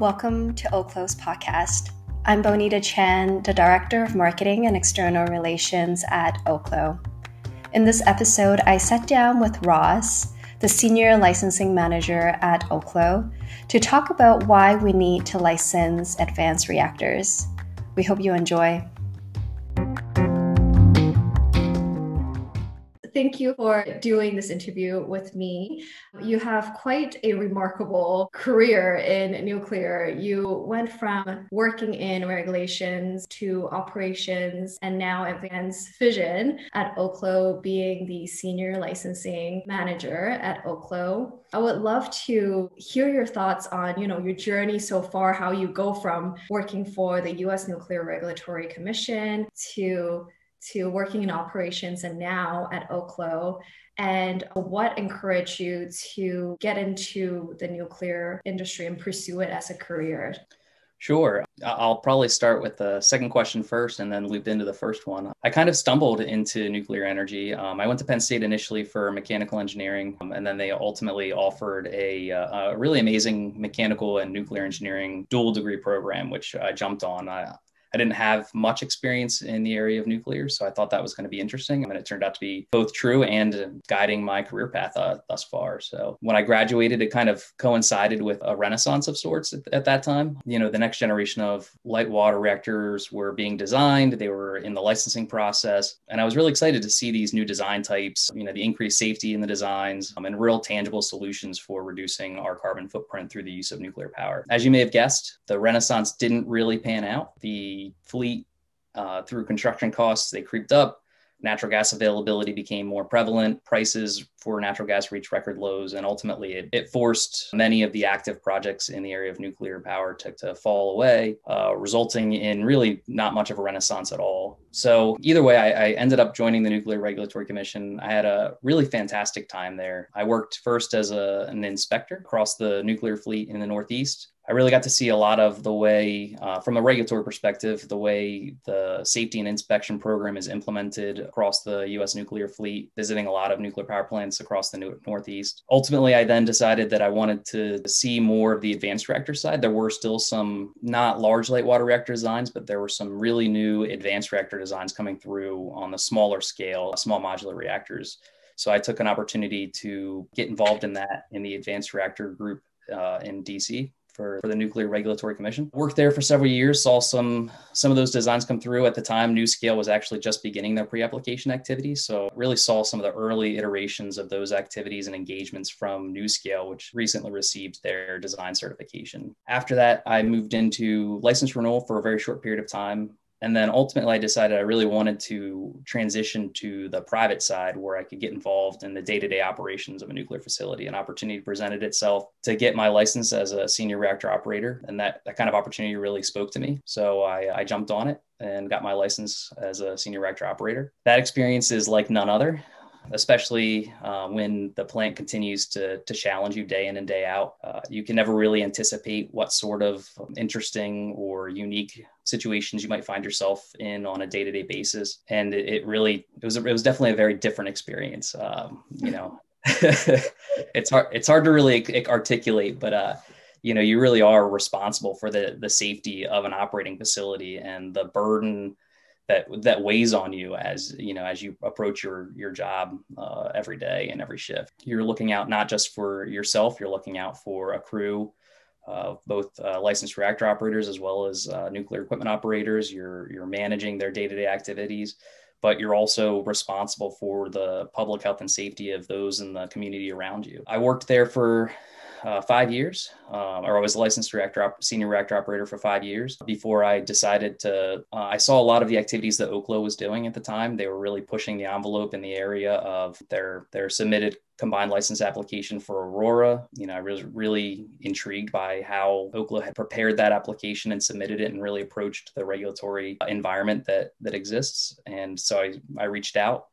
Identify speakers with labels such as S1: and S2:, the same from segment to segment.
S1: Welcome to Oklo's podcast. I'm Bonita Chan, the Director of Marketing and External Relations at Oklo. In this episode, I sat down with Ross, the Senior Licensing Manager at Oklo, to talk about why we need to license advanced reactors. We hope you enjoy. Thank you for doing this interview with me. You have quite a remarkable career in nuclear. You went from working in regulations to operations and now advanced fission at Oklo, being the senior licensing manager at Oklo. I would love to hear your thoughts on, you know, your journey so far, how you go from working for the US Nuclear Regulatory Commission to to working in operations and now at Oklo and what encouraged you to get into the nuclear industry and pursue it as a career?
S2: Sure. I'll probably start with the second question first and then loop into the first one. I kind of stumbled into nuclear energy. Um, I went to Penn State initially for mechanical engineering, um, and then they ultimately offered a, uh, a, really amazing mechanical and nuclear engineering dual degree program, which I jumped on. I, I didn't have much experience in the area of nuclear, so I thought that was going to be interesting. And it turned out to be both true and guiding my career path uh, thus far. So when I graduated, it kind of coincided with a renaissance of sorts at, at that time. You know, the next generation of light water reactors were being designed, they were in the licensing process. And I was really excited to see these new design types, you know, the increased safety in the designs um, and real tangible solutions for reducing our carbon footprint through the use of nuclear power. As you may have guessed, the renaissance didn't really pan out. The fleet uh, through construction costs, they creeped up. Natural gas availability became more prevalent. Prices for natural gas reached record lows. And ultimately, it, it forced many of the active projects in the area of nuclear power to, to fall away, uh, resulting in really not much of a renaissance at all. So, either way, I, I ended up joining the Nuclear Regulatory Commission. I had a really fantastic time there. I worked first as a, an inspector across the nuclear fleet in the Northeast. I really got to see a lot of the way, uh, from a regulatory perspective, the way the safety and inspection program is implemented across the U.S. nuclear fleet, visiting a lot of nuclear power plants across the Northeast. Ultimately, I then decided that I wanted to see more of the advanced reactor side. There were still some not large light water reactor designs, but there were some really new advanced reactor designs coming through on the smaller scale, small modular reactors. So I took an opportunity to get involved in that in the advanced reactor group uh, in DC for, for the Nuclear Regulatory Commission. Worked there for several years, saw some some of those designs come through. At the time, NuScale was actually just beginning their pre-application activities, so really saw some of the early iterations of those activities and engagements from NuScale, which recently received their design certification. After that, I moved into license renewal for a very short period of time and then ultimately, I decided I really wanted to transition to the private side where I could get involved in the day to day operations of a nuclear facility. An opportunity presented itself to get my license as a senior reactor operator. And that, that kind of opportunity really spoke to me. So I, I jumped on it and got my license as a senior reactor operator. That experience is like none other especially uh, when the plant continues to, to challenge you day in and day out. Uh, you can never really anticipate what sort of interesting or unique situations you might find yourself in on a day-to-day basis. And it, it really, it was, it was definitely a very different experience. Um, you know, it's hard, it's hard to really articulate, but, uh, you know, you really are responsible for the, the safety of an operating facility and the burden that that weighs on you as you know as you approach your your job uh, every day and every shift. You're looking out not just for yourself, you're looking out for a crew. Uh, both uh, licensed reactor operators as well as uh, nuclear equipment operators. You're you're managing their day-to-day activities, but you're also responsible for the public health and safety of those in the community around you. I worked there for uh, five years, um, or I was a licensed reactor op- senior reactor operator for five years before I decided to. Uh, I saw a lot of the activities that Oklo was doing at the time. They were really pushing the envelope in the area of their their submitted combined license application for Aurora. You know, I was really intrigued by how Oklo had prepared that application and submitted it and really approached the regulatory environment that that exists. And so I, I reached out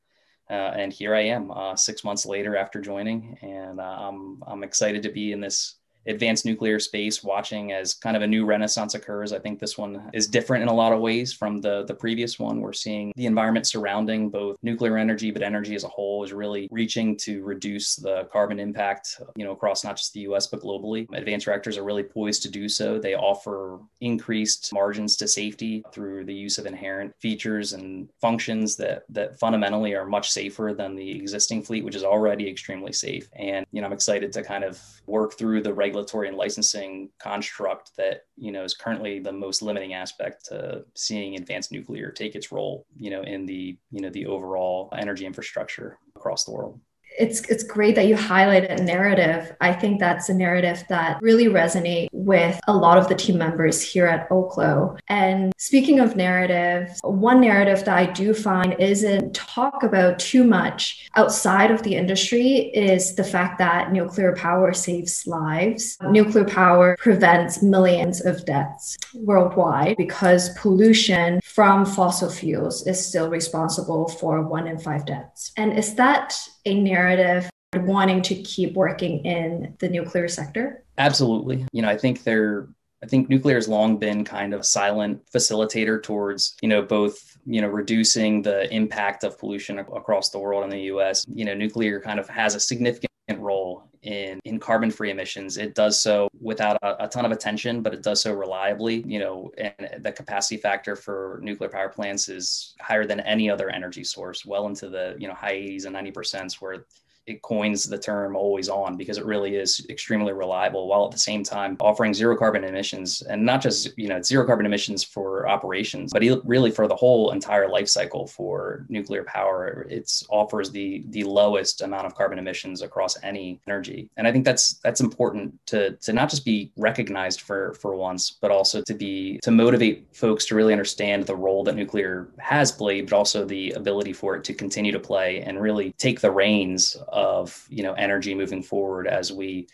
S2: uh, and here I am, uh, six months later after joining, and uh, I'm I'm excited to be in this advanced nuclear space, watching as kind of a new renaissance occurs. I think this one is different in a lot of ways from the, the previous one. We're seeing the environment surrounding both nuclear energy, but energy as a whole is really reaching to reduce the carbon impact, you know, across not just the US, but globally. Advanced reactors are really poised to do so. They offer increased margins to safety through the use of inherent features and functions that, that fundamentally are much safer than the existing fleet, which is already extremely safe. And, you know, I'm excited to kind of work through the regulatory and licensing construct that you know is currently the most limiting aspect to seeing advanced nuclear take its role you know in the you know the overall energy infrastructure across the world
S1: it's it's great that you highlight highlighted narrative. I think that's a narrative that really resonate with a lot of the team members here at Oklo. And speaking of narrative, one narrative that I do find isn't talk about too much outside of the industry is the fact that nuclear power saves lives. Nuclear power prevents millions of deaths worldwide because pollution from fossil fuels is still responsible for one in five deaths. And is that a narrative wanting to keep working in the nuclear sector?
S2: Absolutely. You know, I think there I think nuclear has long been kind of a silent facilitator towards, you know, both, you know, reducing the impact of pollution across the world in the US. You know, nuclear kind of has a significant role in in carbon free emissions it does so without a, a, ton of attention but it does so reliably you know and the capacity factor for nuclear power plants is higher than any other energy source well into the you know high 80s and 90 percent where it coins the term always on because it really is extremely reliable while at the same time offering zero carbon emissions and not just you know zero carbon emissions for operations but really for the whole entire life cycle for nuclear power. It offers the the lowest amount of carbon emissions across any energy. And i think that's that's important to to not just be recognized for for once but also to be to motivate folks to really understand the role that nuclear has played but also the ability for it to continue to play and really take the reins of you know energy moving forward as we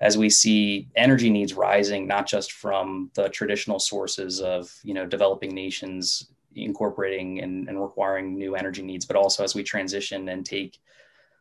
S2: as we see energy needs rising not just from the traditional sources of you know developing nations incorporating and, and requiring new energy needs but also as we transition and take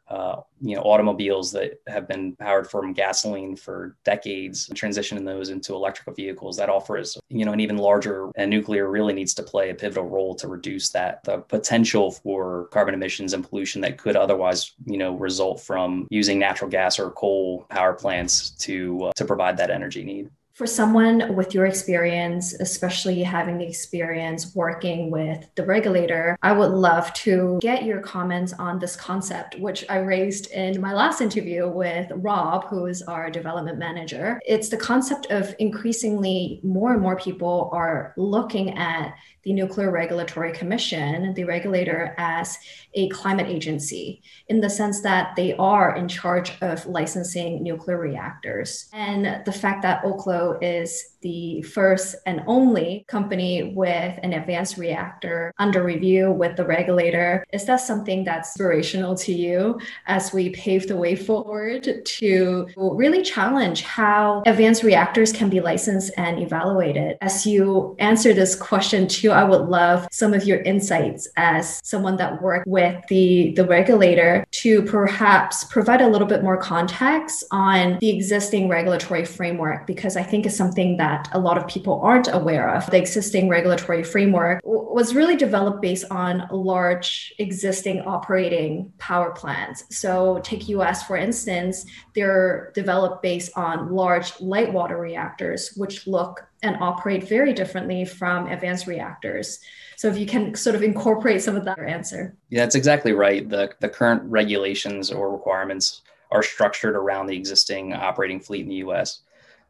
S2: uh, you know automobiles that have been powered from gasoline for decades transitioning those into electrical vehicles that offers you know an even larger and nuclear really needs to play a pivotal role to reduce that the potential for carbon emissions and pollution that could otherwise you know result from using natural gas or coal power plants to uh, to provide that energy need
S1: for someone with your experience, especially having the experience working with the regulator, I would love to get your comments on this concept, which I raised in my last interview with Rob, who is our development manager. It's the concept of increasingly more and more people are looking at the Nuclear Regulatory Commission, the regulator, as a climate agency in the sense that they are in charge of licensing nuclear reactors. And the fact that Oklo is the first and only company with an advanced reactor under review with the regulator. Is that something that's inspirational to you as we pave the way forward to really challenge how advanced reactors can be licensed and evaluated? As you answer this question too, I would love some of your insights as someone that worked with the, the regulator to perhaps provide a little bit more context on the existing regulatory framework, because I think it's something that a lot of people aren't aware of. The existing regulatory framework was really developed based on large existing operating power plants. So, take US for instance, they're developed based on large light water reactors, which look and operate very differently from advanced reactors. So if you can sort of incorporate some of that answer.
S2: Yeah, that's exactly right. The the current regulations or requirements are structured around the existing operating fleet in the US.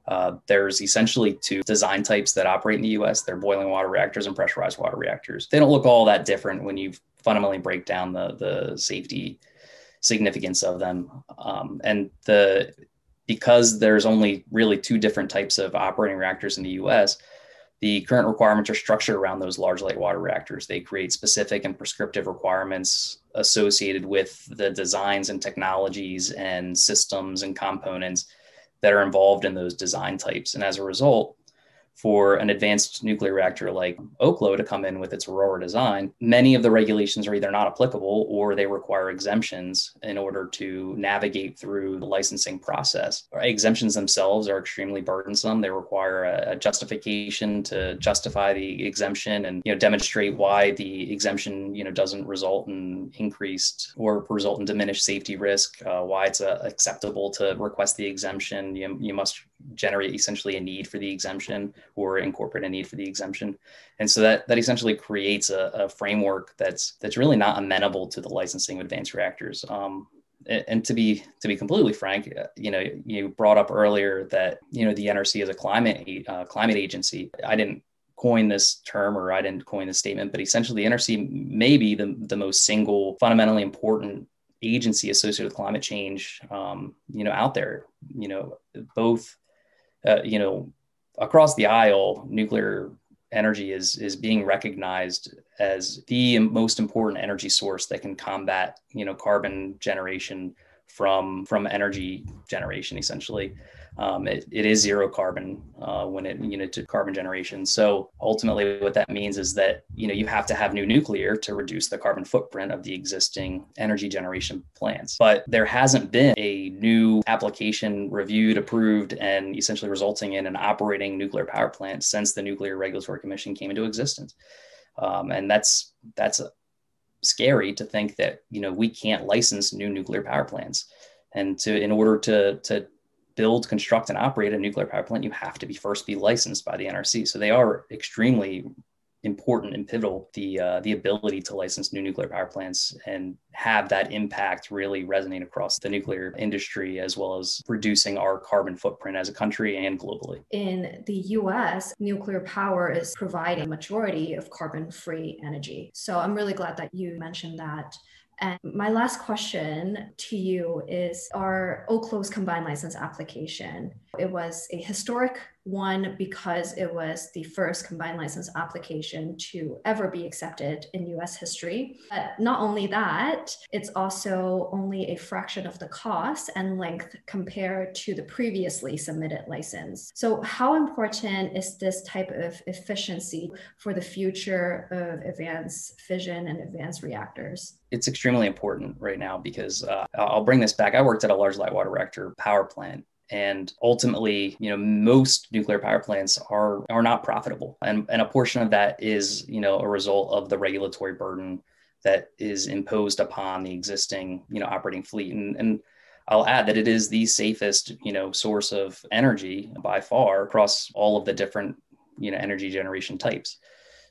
S2: Uh, there's essentially two design types that operate in the US. They're boiling water reactors and pressurized water reactors. They don't look all that different when you fundamentally break down the, the safety significance of them. Um, and the because there's only really two different types of operating reactors in the US, the current requirements are structured around those large light water reactors. They create specific and prescriptive requirements associated with the designs and technologies and systems and components that are involved in those design types. And as a result, for an advanced nuclear reactor like Oklo to come in with its Aurora design, many of the regulations are either not applicable or they require exemptions in order to navigate through the licensing process. Exemptions themselves are extremely burdensome. They require a, a justification to justify the exemption and you know demonstrate why the exemption you know doesn't result in increased or result in diminished safety risk, uh, why it's uh, acceptable to request the exemption. You, you must generate essentially a need for the exemption or incorporate a need for the exemption. And so that that essentially creates a, a framework that's that's really not amenable to the licensing of advanced reactors. Um, and to be to be completely frank, uh, you know, you brought up earlier that you know the NRC is a climate uh, climate agency. I didn't coin this term or I didn't coin this statement, but essentially the NRC may be the, the most single fundamentally important agency associated with climate change, um, you know, out there, you know, both uh, you know, across the aisle, nuclear energy is is being recognized as the most important energy source that can combat, you know, carbon generation from from energy generation essentially um, it, it is zero carbon uh, when it you know to carbon generation. So ultimately, what that means is that you know you have to have new nuclear to reduce the carbon footprint of the existing energy generation plants. But there hasn't been a new application reviewed, approved, and essentially resulting in an operating nuclear power plant since the Nuclear Regulatory Commission came into existence. Um, and that's that's scary to think that you know we can't license new nuclear power plants and to in order to to build, construct, and operate a nuclear power plant, you have to be first be licensed by the NRC. So they are extremely important and pivotal. The uh, the ability to license new nuclear power plants and have that impact really resonate across the nuclear industry, as well as reducing our carbon footprint as a country and globally.
S1: In the U.S., nuclear power is providing a majority of carbon-free energy. So I'm really glad that you mentioned that. And my last question to you is our Oklo's combined license application. It was a historic one, because it was the first combined license application to ever be accepted in US history. But not only that, it's also only a fraction of the cost and length compared to the previously submitted license. So, how important is this type of efficiency for the future of advanced fission and advanced reactors?
S2: It's extremely important right now because uh, I'll bring this back. I worked at a large light water reactor power plant and ultimately you know most nuclear power plants are are not profitable. And and a portion of that is you know a result of the regulatory burden that is imposed upon the existing you know operating fleet. And and I'll add that it is the safest, you know, source of energy by far across all of the different, you know, energy generation types.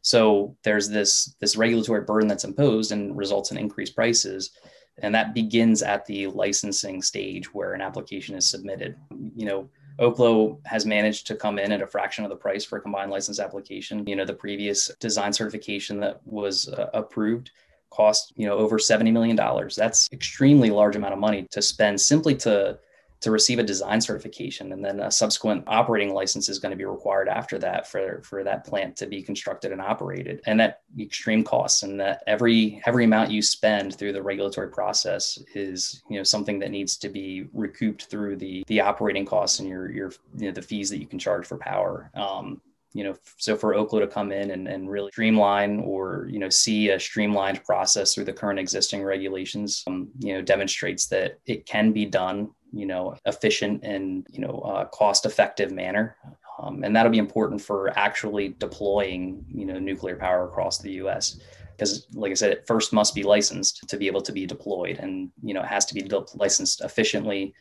S2: So there's this this regulatory burden that's imposed and results in increased prices and that begins at the licensing stage where an application is submitted. You know, Oklo has managed to come in at a fraction of the price for a combined license application. You know, the previous design certification that was uh, approved cost, you know, over $70 million. That's extremely large amount of money to spend simply to to receive a design certification and then a subsequent operating license is going to be required after that for for that plant to be constructed and operated. And that extreme costs and that every every amount you spend through the regulatory process is you know something that needs to be recouped through the the operating costs and your your you know the fees that you can charge for power. Um, you know, so for Oklo to come in and, and really streamline or, you know, see a streamlined process through the current existing regulations, um, you know, demonstrates that it can be done you know, efficient and, you know, uh, cost effective manner. Um, and that'll be important for actually deploying, you know, nuclear power across the U.S. Because, like I said, it first must be licensed to be able to be deployed, and you know, it has to be licensed efficiently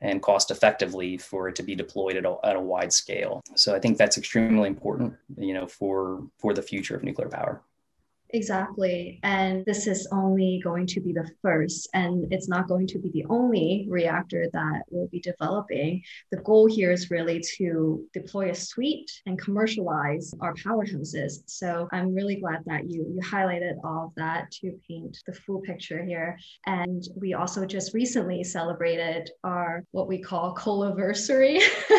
S2: and cost effectively for it to be deployed at a, at a wide scale. So I think that's extremely important, you know, for for the future of nuclear power.
S1: Exactly. And this is only going to be the first, and it's not going to be the only reactor that we'll be developing. The goal here is really to deploy a suite and commercialize our powerhouses. So I'm really glad that you, you highlighted all of that to paint the full picture here. And we also just recently celebrated our what we call COLAversary.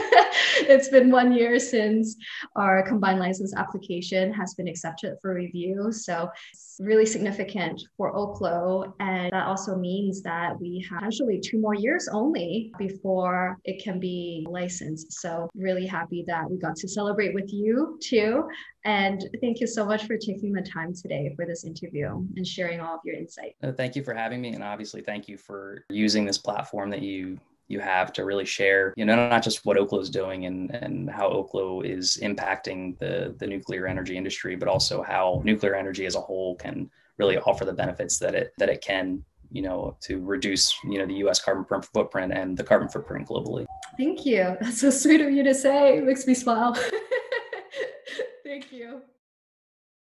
S1: it's been one year since our combined license application has been accepted for review. So So it's really significant for Oklo. And that also means that we have actually two more years only before it can be licensed. So really happy that we got to celebrate with you too. And thank you so much for taking the time today for this interview and sharing all of your insight.
S2: Oh, thank you for having me. And obviously, thank you for using this platform that you you have to really share, you know, not just what Oklo is doing and, and how Oklo is impacting the, the nuclear energy industry, but also how nuclear energy as a whole can really offer the benefits that it that it can you know to reduce you know the us carbon footprint and the carbon footprint globally.
S1: Thank you. That's so sweet of you to say. It makes me smile